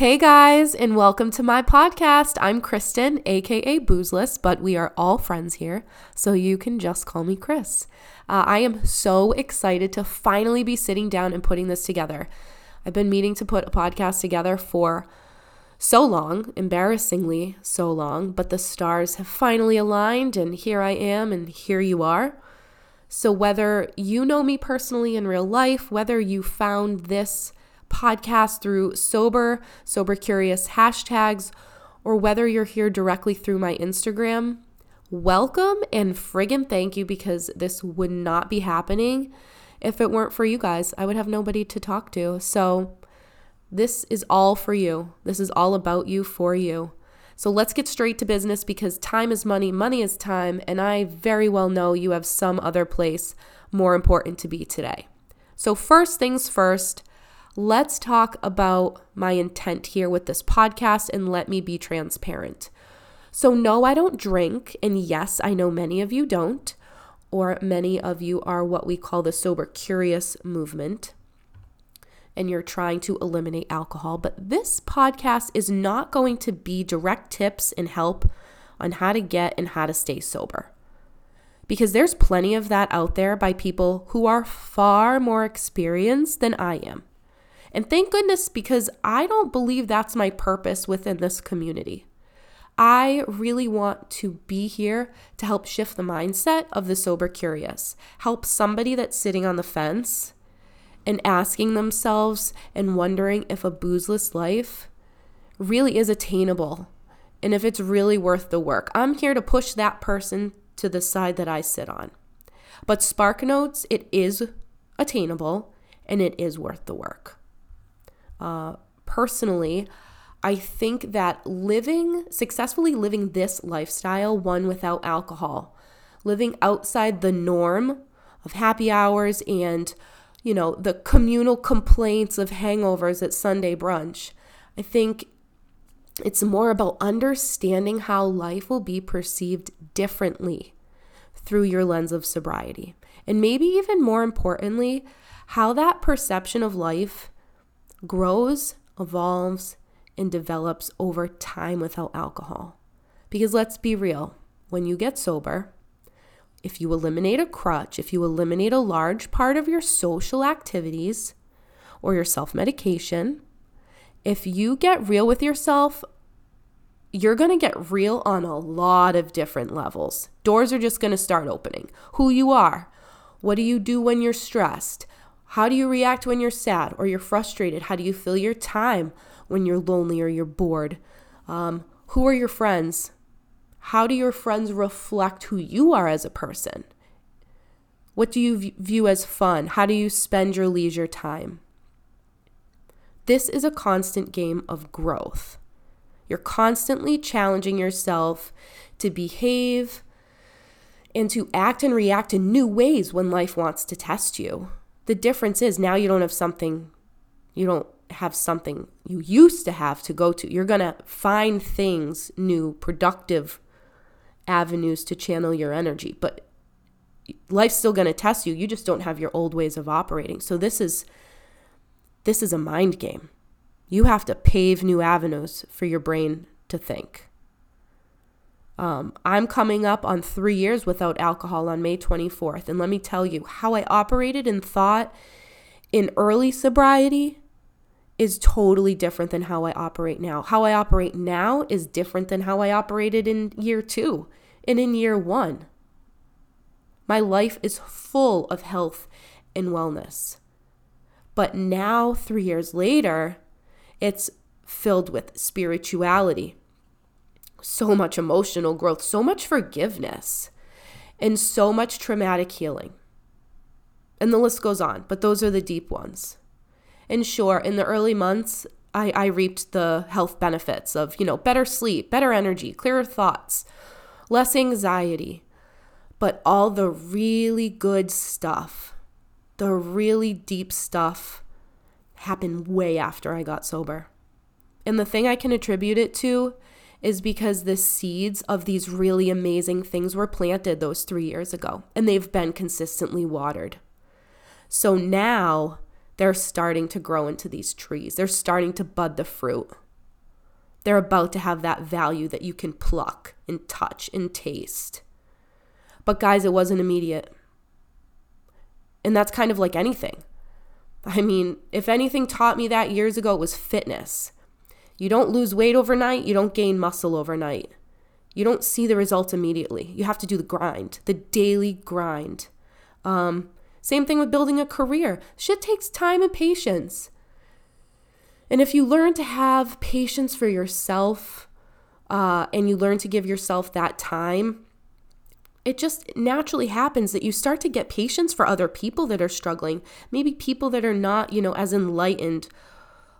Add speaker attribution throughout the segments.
Speaker 1: Hey guys, and welcome to my podcast. I'm Kristen, aka Boozeless, but we are all friends here, so you can just call me Chris. Uh, I am so excited to finally be sitting down and putting this together. I've been meaning to put a podcast together for so long, embarrassingly so long, but the stars have finally aligned, and here I am, and here you are. So, whether you know me personally in real life, whether you found this podcast through sober, sober curious hashtags, or whether you're here directly through my Instagram, welcome and friggin' thank you because this would not be happening if it weren't for you guys. I would have nobody to talk to. So, this is all for you. This is all about you for you. So let's get straight to business because time is money, money is time, and I very well know you have some other place more important to be today. So, first things first, let's talk about my intent here with this podcast and let me be transparent. So, no, I don't drink, and yes, I know many of you don't, or many of you are what we call the sober curious movement and you're trying to eliminate alcohol. But this podcast is not going to be direct tips and help on how to get and how to stay sober. Because there's plenty of that out there by people who are far more experienced than I am. And thank goodness, because I don't believe that's my purpose within this community. I really want to be here to help shift the mindset of the sober curious, help somebody that's sitting on the fence and asking themselves and wondering if a boozeless life really is attainable and if it's really worth the work. I'm here to push that person to the side that I sit on. But Spark Notes, it is attainable and it is worth the work. Personally, I think that living, successfully living this lifestyle, one without alcohol, living outside the norm of happy hours and you know, the communal complaints of hangovers at Sunday brunch. I think it's more about understanding how life will be perceived differently through your lens of sobriety. And maybe even more importantly, how that perception of life grows, evolves, and develops over time without alcohol. Because let's be real, when you get sober, if you eliminate a crutch, if you eliminate a large part of your social activities or your self medication, if you get real with yourself, you're going to get real on a lot of different levels. Doors are just going to start opening. Who you are, what do you do when you're stressed? How do you react when you're sad or you're frustrated? How do you fill your time when you're lonely or you're bored? Um, who are your friends? How do your friends reflect who you are as a person? What do you view as fun? How do you spend your leisure time? This is a constant game of growth. You're constantly challenging yourself to behave and to act and react in new ways when life wants to test you. The difference is now you don't have something, you don't have something you used to have to go to. You're going to find things new, productive avenues to channel your energy. But life's still going to test you. You just don't have your old ways of operating. So this is this is a mind game. You have to pave new avenues for your brain to think. Um, I'm coming up on three years without alcohol on May 24th. And let me tell you, how I operated and thought in early sobriety is totally different than how I operate now. How I operate now is different than how I operated in year two and in year one. My life is full of health and wellness. But now, three years later, it's filled with spirituality, so much emotional growth, so much forgiveness, and so much traumatic healing. And the list goes on, but those are the deep ones. And sure, in the early months, I, I reaped the health benefits of, you know, better sleep, better energy, clearer thoughts, less anxiety. But all the really good stuff, the really deep stuff, happened way after I got sober. And the thing I can attribute it to is because the seeds of these really amazing things were planted those three years ago, and they've been consistently watered. So now they're starting to grow into these trees. They're starting to bud the fruit. they're about to have that value that you can pluck and touch and taste. But guys, it wasn't immediate. And that's kind of like anything. I mean, if anything taught me that years ago, it was fitness. You don't lose weight overnight, you don't gain muscle overnight. You don't see the results immediately. You have to do the grind, the daily grind. Um, same thing with building a career. Shit takes time and patience. And if you learn to have patience for yourself uh, and you learn to give yourself that time, it just naturally happens that you start to get patience for other people that are struggling, maybe people that are not, you know, as enlightened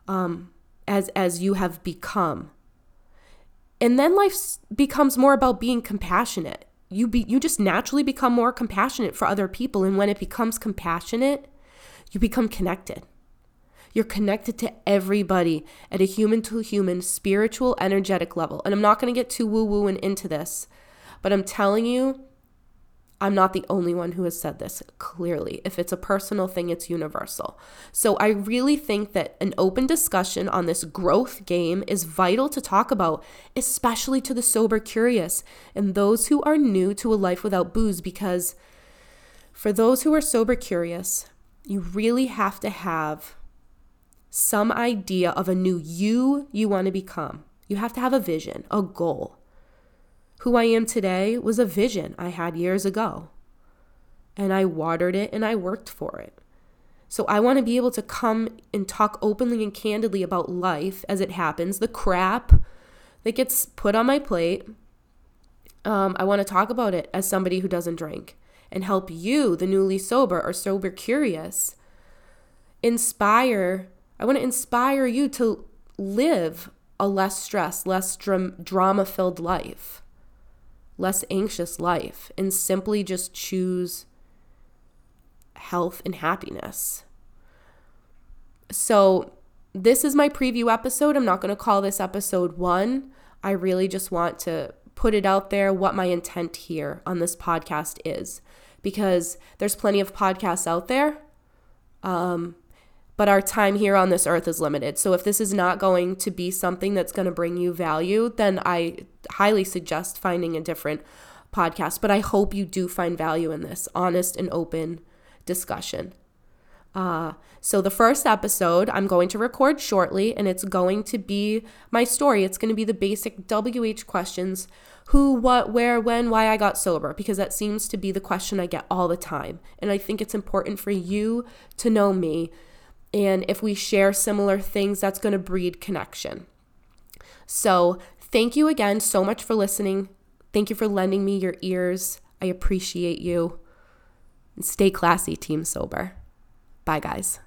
Speaker 1: um, as as you have become. And then life becomes more about being compassionate. You be you just naturally become more compassionate for other people, and when it becomes compassionate, you become connected. You're connected to everybody at a human to human, spiritual, energetic level. And I'm not going to get too woo woo and into this, but I'm telling you, I'm not the only one who has said this clearly. If it's a personal thing, it's universal. So I really think that an open discussion on this growth game is vital to talk about, especially to the sober curious and those who are new to a life without booze, because for those who are sober curious, you really have to have some idea of a new you you want to become. You have to have a vision, a goal. Who I am today was a vision I had years ago. And I watered it and I worked for it. So I want to be able to come and talk openly and candidly about life as it happens, the crap that gets put on my plate. Um, I want to talk about it as somebody who doesn't drink and help you, the newly sober or sober curious, inspire. I want to inspire you to live a less stress, less drama filled life less anxious life and simply just choose health and happiness. So, this is my preview episode. I'm not going to call this episode one. I really just want to put it out there what my intent here on this podcast is because there's plenty of podcasts out there. Um, but our time here on this earth is limited. So if this is not going to be something that's going to bring you value, then I highly suggest finding a different podcast. But I hope you do find value in this honest and open discussion. Uh, so, the first episode I'm going to record shortly, and it's going to be my story. It's going to be the basic WH questions who, what, where, when, why I got sober, because that seems to be the question I get all the time. And I think it's important for you to know me and if we share similar things, that's going to breed connection. So, thank you again so much for listening. Thank you for lending me your ears. I appreciate you. And stay classy, Team Sober. Bye, guys.